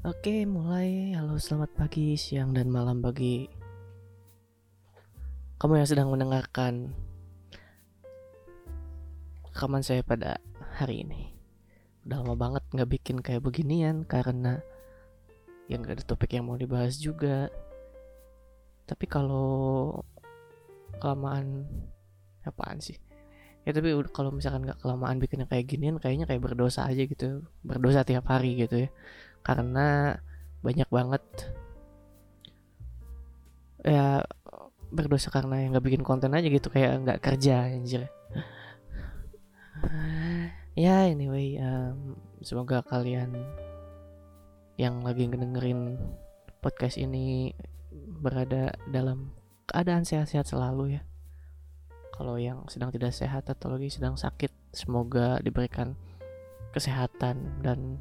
Oke, mulai. Halo, selamat pagi, siang, dan malam bagi kamu yang sedang mendengarkan rekaman saya pada hari ini. Udah lama banget nggak bikin kayak beginian karena yang gak ada topik yang mau dibahas juga. Tapi kalau kelamaan apaan sih? Ya tapi kalau misalkan nggak kelamaan bikin kayak ginian, kayaknya kayak berdosa aja gitu, berdosa tiap hari gitu ya karena banyak banget ya berdosa karena yang nggak bikin konten aja gitu kayak nggak kerja anjir. Ya anyway um, semoga kalian yang lagi ngedengerin podcast ini berada dalam keadaan sehat-sehat selalu ya. Kalau yang sedang tidak sehat atau lagi sedang sakit semoga diberikan kesehatan dan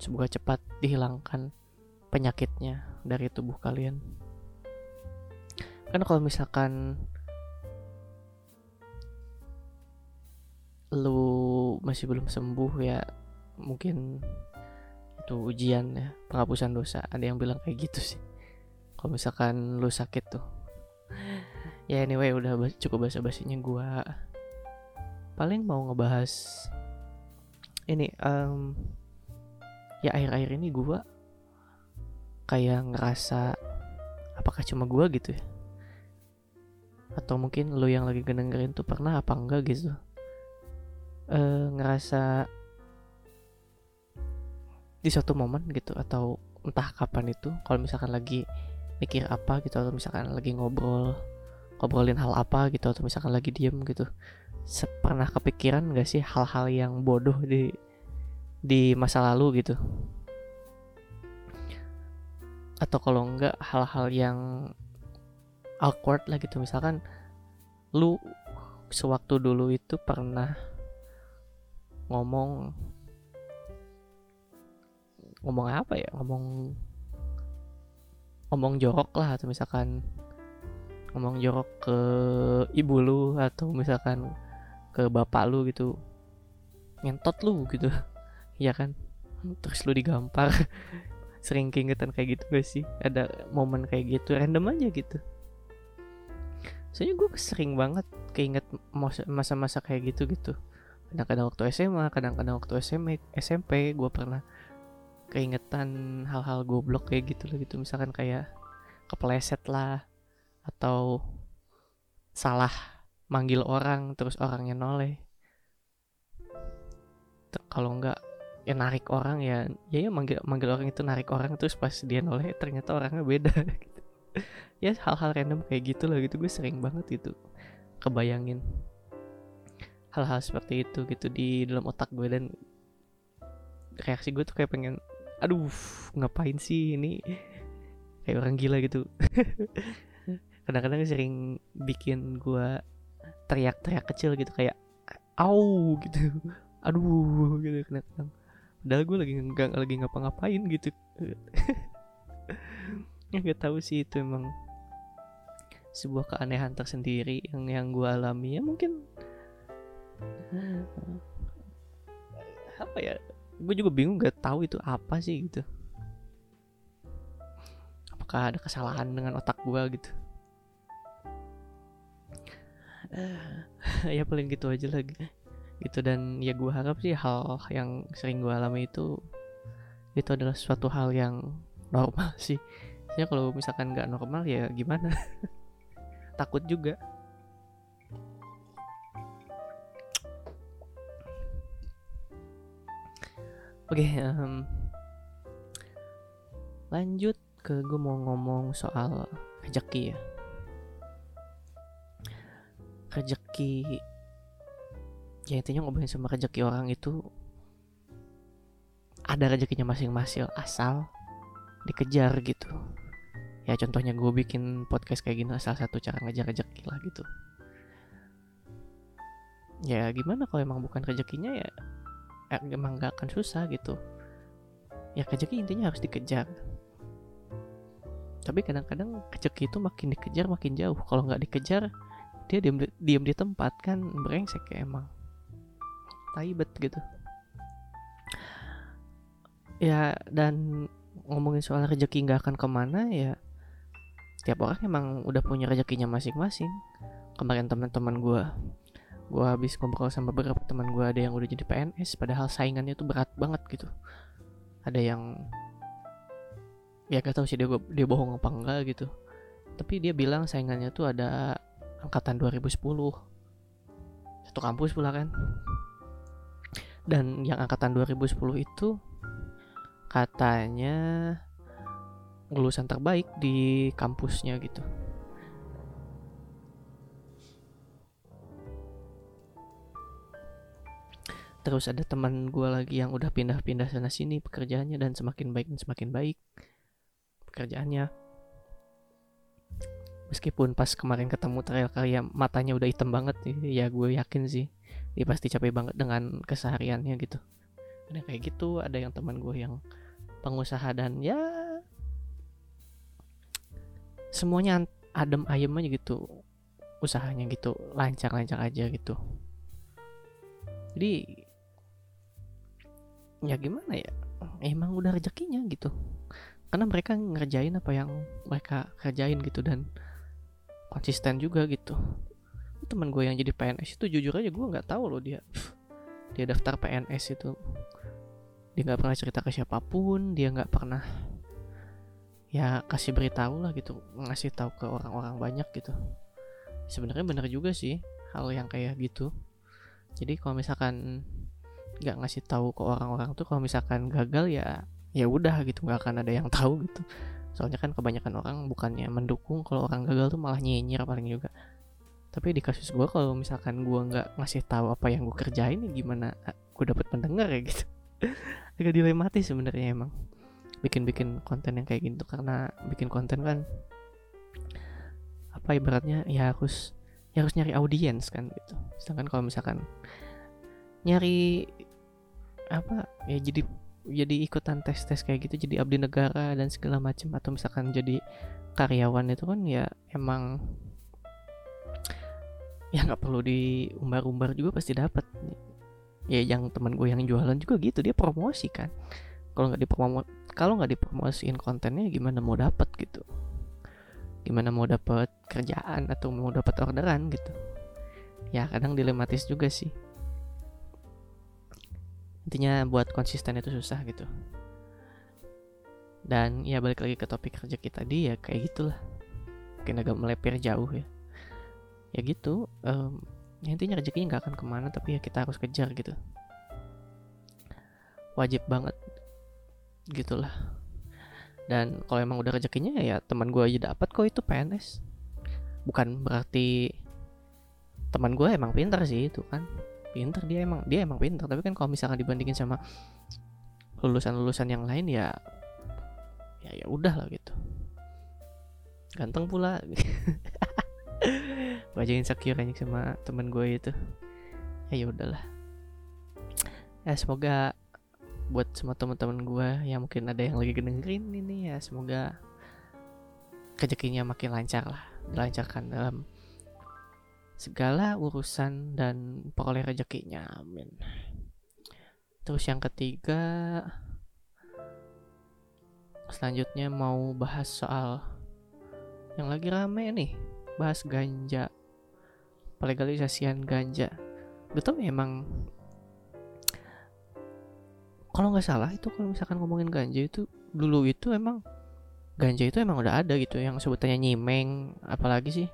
semoga cepat dihilangkan penyakitnya dari tubuh kalian. Karena kalau misalkan lu masih belum sembuh ya mungkin itu ujian ya. Penghapusan dosa. Ada yang bilang kayak gitu sih. Kalau misalkan lu sakit tuh. Ya anyway udah cukup basa basinya gua. Paling mau ngebahas ini um, ya akhir-akhir ini gue kayak ngerasa apakah cuma gue gitu ya? Atau mungkin lo yang lagi dengerin tuh pernah apa enggak gitu? E, ngerasa di suatu momen gitu atau entah kapan itu kalau misalkan lagi mikir apa gitu atau misalkan lagi ngobrol ngobrolin hal apa gitu atau misalkan lagi diem gitu pernah kepikiran gak sih hal-hal yang bodoh di di masa lalu gitu. Atau kalau enggak hal-hal yang awkward lah gitu. Misalkan lu sewaktu dulu itu pernah ngomong ngomong apa ya? Ngomong ngomong jorok lah atau misalkan ngomong jorok ke ibu lu atau misalkan ke bapak lu gitu. Ngentot lu gitu ya kan? Terus lu digampar. Sering keingetan kayak gitu gak sih? Ada momen kayak gitu random aja gitu. Soalnya gue sering banget keinget masa-masa kayak gitu gitu. Kadang-kadang waktu SMA kadang-kadang waktu SMA SMP gue pernah keingetan hal-hal goblok kayak gitu lah gitu. Misalkan kayak kepleset lah atau salah manggil orang terus orangnya noleh. Kalau enggak ya narik orang ya ya ya manggil manggil orang itu narik orang terus pas dia noleh ternyata orangnya beda. Gitu. ya hal-hal random kayak gitu lah gitu gue sering banget itu kebayangin. Hal-hal seperti itu gitu di dalam otak gue dan reaksi gue tuh kayak pengen aduh ngapain sih ini? Kayak orang gila gitu. Kadang-kadang sering bikin gue teriak-teriak kecil gitu kayak au gitu. Aduh gitu kadang-kadang padahal gue lagi nggak lagi ngapa-ngapain gitu. Ya gak tahu sih itu emang sebuah keanehan tersendiri yang yang gue alami. Ya mungkin apa ya gue juga bingung gak tahu itu apa sih gitu. Apakah ada kesalahan dengan otak gue gitu? Ya paling gitu aja lagi gitu dan ya gue harap sih hal yang sering gue alami itu itu adalah suatu hal yang normal sih. Ya kalau misalkan nggak normal ya gimana? Takut juga. Oke okay, um, lanjut ke gue mau ngomong soal rezeki ya. Rezeki ya intinya ngomongin sama rezeki orang itu ada rezekinya masing-masing asal dikejar gitu. Ya contohnya gue bikin podcast kayak gini salah satu cara ngejar rezeki lah gitu. Ya gimana kalau emang bukan rezekinya ya eh, emang gak akan susah gitu. Ya rezeki intinya harus dikejar. Tapi kadang-kadang rezeki itu makin dikejar makin jauh. Kalau nggak dikejar dia diam diam di tempat kan brengsek ya emang taibet gitu. Ya dan ngomongin soal rezeki nggak akan ke mana ya tiap orang emang udah punya rezekinya masing-masing. Kemarin teman-teman gue gue habis ngobrol sama beberapa teman gue ada yang udah jadi PNS padahal saingannya tuh berat banget gitu. Ada yang ya gak tahu sih dia dia bohong apa enggak gitu. Tapi dia bilang saingannya tuh ada angkatan 2010 satu kampus pula kan dan yang angkatan 2010 itu katanya lulusan terbaik di kampusnya gitu. Terus ada teman gue lagi yang udah pindah-pindah sana sini pekerjaannya dan semakin baik dan semakin baik pekerjaannya. Meskipun pas kemarin ketemu trail karya matanya udah hitam banget ya gue yakin sih dia pasti capek banget dengan kesehariannya gitu. Ada kayak gitu ada yang teman gue yang pengusaha dan ya semuanya adem ayem aja gitu. Usahanya gitu lancar-lancar aja gitu. Jadi ya gimana ya? Emang udah rezekinya gitu. Karena mereka ngerjain apa yang mereka kerjain gitu dan konsisten juga gitu teman gue yang jadi PNS itu jujur aja gue nggak tahu loh dia. Dia daftar PNS itu. Dia nggak pernah cerita ke siapa pun dia nggak pernah ya kasih beritahu lah gitu ngasih tahu ke orang-orang banyak gitu. Sebenarnya bener juga sih hal yang kayak gitu. Jadi kalau misalkan nggak ngasih tahu ke orang-orang tuh kalau misalkan gagal ya ya udah gitu nggak akan ada yang tahu gitu. Soalnya kan kebanyakan orang bukannya mendukung kalau orang gagal tuh malah nyinyir paling juga tapi di kasus gue kalau misalkan gue nggak ngasih tahu apa yang gue kerjain ya gimana gue dapat pendengar ya gitu. Agak dilematis sebenarnya emang. Bikin-bikin konten yang kayak gitu karena bikin konten kan apa ibaratnya ya harus ya harus nyari audiens kan gitu. Sedangkan kalau misalkan nyari apa ya jadi jadi ikutan tes tes kayak gitu jadi abdi negara dan segala macam atau misalkan jadi karyawan itu kan ya emang ya nggak perlu diumbar-umbar juga pasti dapat ya yang teman gue yang jualan juga gitu dia promosi kan. Kalau nggak dipromo kalau nggak dipromosiin kontennya gimana mau dapat gitu? Gimana mau dapat kerjaan atau mau dapat orderan gitu? Ya kadang dilematis juga sih. Intinya buat konsisten itu susah gitu. Dan ya balik lagi ke topik kerja kita tadi ya kayak gitulah. Mungkin agak melepir jauh ya ya gitu um, ya intinya rezekinya nggak akan ke mana tapi ya kita harus kejar gitu. Wajib banget gitulah. Dan kalau emang udah rezekinya ya teman gue aja dapat kok itu PNS bukan berarti teman gue emang pintar sih itu kan. Pintar dia emang dia emang pintar tapi kan kalau misalkan dibandingin sama lulusan lulusan yang lain ya ya ya udah lah gitu. Ganteng pula gue aja insecure aja sama temen gue itu. Ya ya udahlah ya semoga buat semua teman-teman gue yang mungkin ada yang lagi dengerin ini ya semoga rezekinya makin lancar lah. Dilancarkan dalam segala urusan dan peroleh rezekinya amin. Terus yang ketiga selanjutnya mau bahas soal yang lagi rame nih bahas ganja pelegalisasian ganja. Betul memang kalau nggak salah itu kalau misalkan ngomongin ganja itu dulu itu emang ganja itu emang udah ada gitu yang sebutannya nyimeng apalagi sih.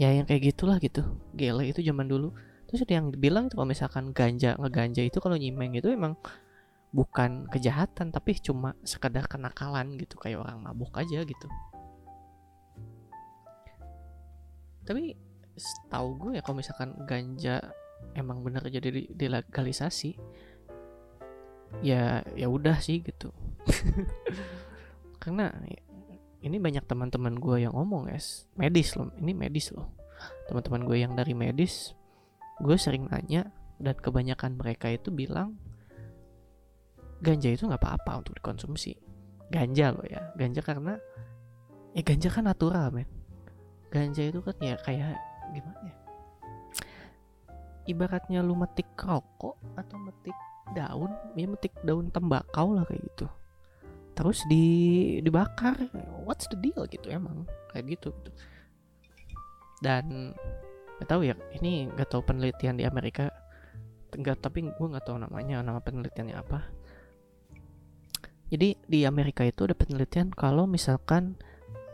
Ya yang kayak gitulah gitu gele itu zaman dulu. Terus ada yang bilang itu kalau misalkan ganja ngeganja itu kalau nyimeng itu emang bukan kejahatan tapi cuma sekedar kenakalan gitu kayak orang mabuk aja gitu. Tapi tahu gue ya kalau misalkan ganja emang bener jadi dilegalisasi ya ya udah sih gitu. Karena ini banyak teman-teman gue yang ngomong guys. Medis loh ini medis loh. Teman-teman gue yang dari medis gue sering nanya dan kebanyakan mereka itu bilang ganja itu nggak apa-apa untuk dikonsumsi. Ganja loh ya ganja karena ya ganja kan natural men. Ganja itu kan ya kayak gimana ya? Ibaratnya lu metik rokok atau metik daun ya metik daun tembakau lah kayak gitu. Terus di dibakar what's the deal gitu emang kayak gitu, gitu. dan nggak tahu ya ini nggak tahu penelitian di Amerika nggak tapi gue nggak tahu namanya nama penelitiannya apa. Jadi di Amerika itu ada penelitian kalau misalkan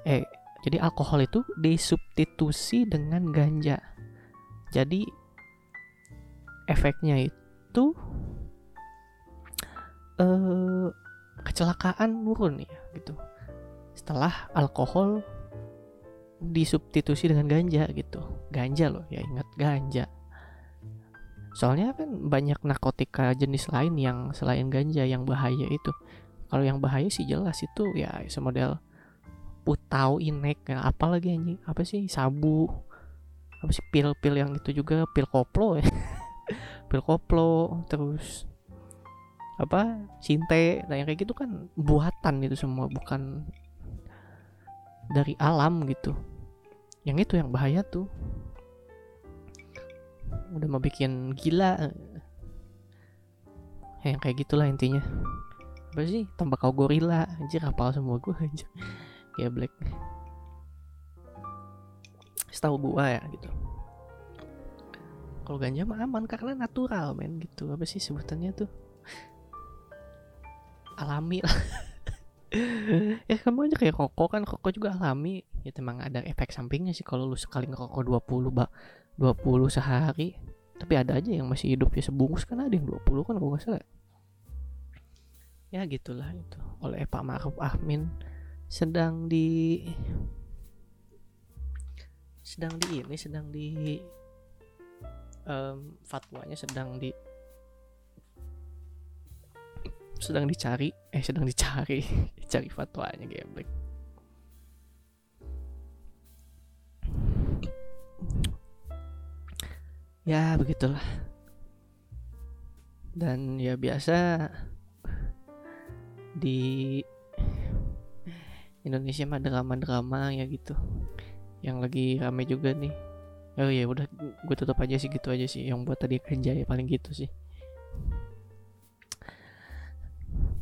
eh jadi alkohol itu disubstitusi dengan ganja. Jadi efeknya itu eh kecelakaan nurun ya gitu. Setelah alkohol disubstitusi dengan ganja gitu. Ganja loh ya ingat ganja. Soalnya kan banyak narkotika jenis lain yang selain ganja yang bahaya itu. Kalau yang bahaya sih jelas itu ya semodel putau inek ya, apa lagi anjing? Apa sih? Sabu. Apa sih? Pil-pil yang itu juga pil koplo ya. Pil koplo terus apa? Cinte nah yang kayak gitu kan buatan itu semua bukan dari alam gitu. Yang itu yang bahaya tuh. Udah mau bikin gila. Yang kayak gitulah intinya. Apa sih? Kau gorila. Anjir kapal semua gue anjir kayak black. Setahu gua ya gitu. Kalau ganja mah aman karena natural men gitu. Apa sih sebutannya tuh? Alami lah. Ya kamu aja kayak koko kan koko juga alami. Ya emang ada efek sampingnya sih kalau lu sekali ngerokok 20 bak 20 sehari. Tapi ada aja yang masih hidup ya sebungkus kan ada yang 20 kan kalau nggak salah. Ya gitulah itu. Oleh Pak Maruf Amin sedang di sedang di ini sedang di um, fatwanya sedang di sedang dicari eh sedang dicari cari fatwanya geblek. Ya begitulah. Dan ya biasa di Indonesia mah drama-drama ya gitu. Yang lagi rame juga nih. Oh ya udah gue tutup aja sih gitu aja sih. Yang buat tadi kerja ya paling gitu sih.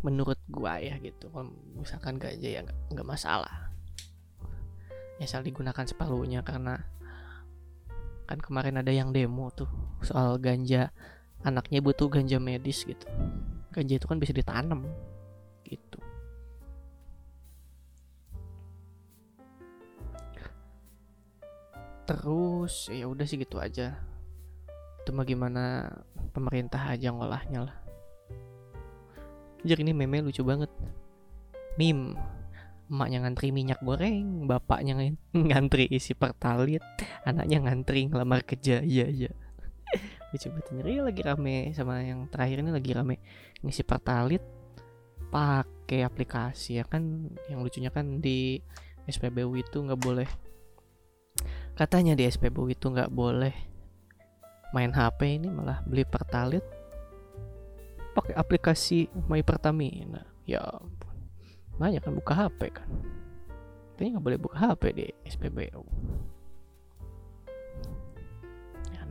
Menurut gua ya gitu. Kalau misalkan ganja ya nggak masalah. Ya digunakan separuhnya karena kan kemarin ada yang demo tuh soal ganja. Anaknya butuh ganja medis gitu. Ganja itu kan bisa ditanam terus ya udah sih gitu aja. Itu mah gimana pemerintah aja ngolahnya lah. Anjir ini meme lucu banget. Meme. Emaknya ngantri minyak goreng Bapaknya ngantri isi pertalit Anaknya ngantri ngelamar kerja. Iya iya. Lucu banget. Nyeri lagi rame Sama yang terakhir ini lagi rame. Ngisi pertalit pakai aplikasi ya kan? Yang lucunya kan di SPBU itu nggak boleh Katanya di SPBU itu nggak boleh Main HP ini malah beli pertalit pakai aplikasi My Pertamina ya ampun. Banyak kan buka HP kan. Tapi nggak boleh buka HP di SPBU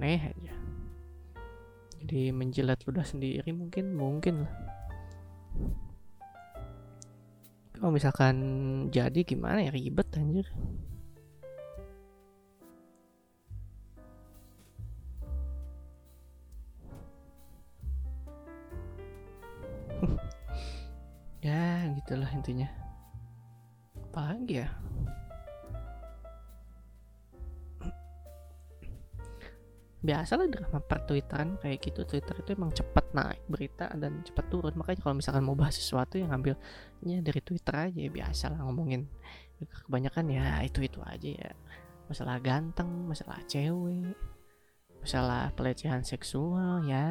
aneh aja. Jadi menjilat ludah sendiri mungkin mungkin lah. Kalau misalkan jadi gimana ya ribet anjir gitulah intinya. Apa lagi ya? Biasalah drama pertwitteran kayak gitu. Twitter itu emang cepat naik berita dan cepat turun. Makanya kalau misalkan mau bahas sesuatu yang ngambilnya dari Twitter aja ya. Biasa lah ngomongin. Kebanyakan ya itu itu aja ya. Masalah ganteng masalah cewek masalah pelecehan seksual ya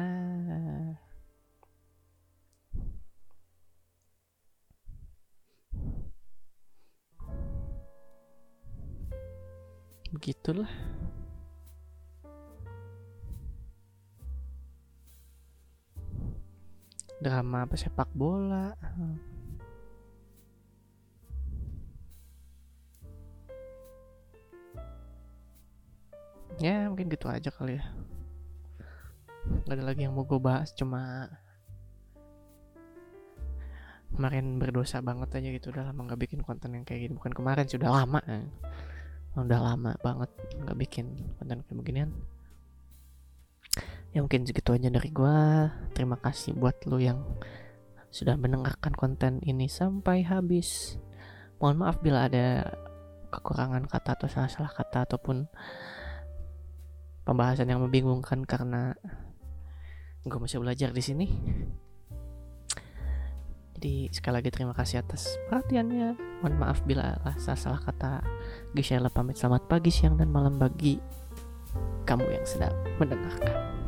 begitulah. Drama apa? Sepak bola. Ya mungkin gitu aja kali ya. Gak ada lagi yang mau gue bahas cuma kemarin berdosa banget aja gitu. Udah lama nggak bikin konten yang kayak gini. Bukan kemarin sudah lama. Udah lama banget nggak bikin konten kayak beginian. Ya mungkin segitu aja dari gua. Terima kasih buat lu yang sudah mendengarkan konten ini sampai habis. Mohon maaf bila ada kekurangan kata atau salah-salah kata ataupun pembahasan yang membingungkan karena gue masih belajar di sini jadi sekali lagi terima kasih atas perhatiannya. Mohon maaf bila salah salah kata. Gisela pamit selamat pagi, siang, dan malam bagi kamu yang sedang mendengarkan.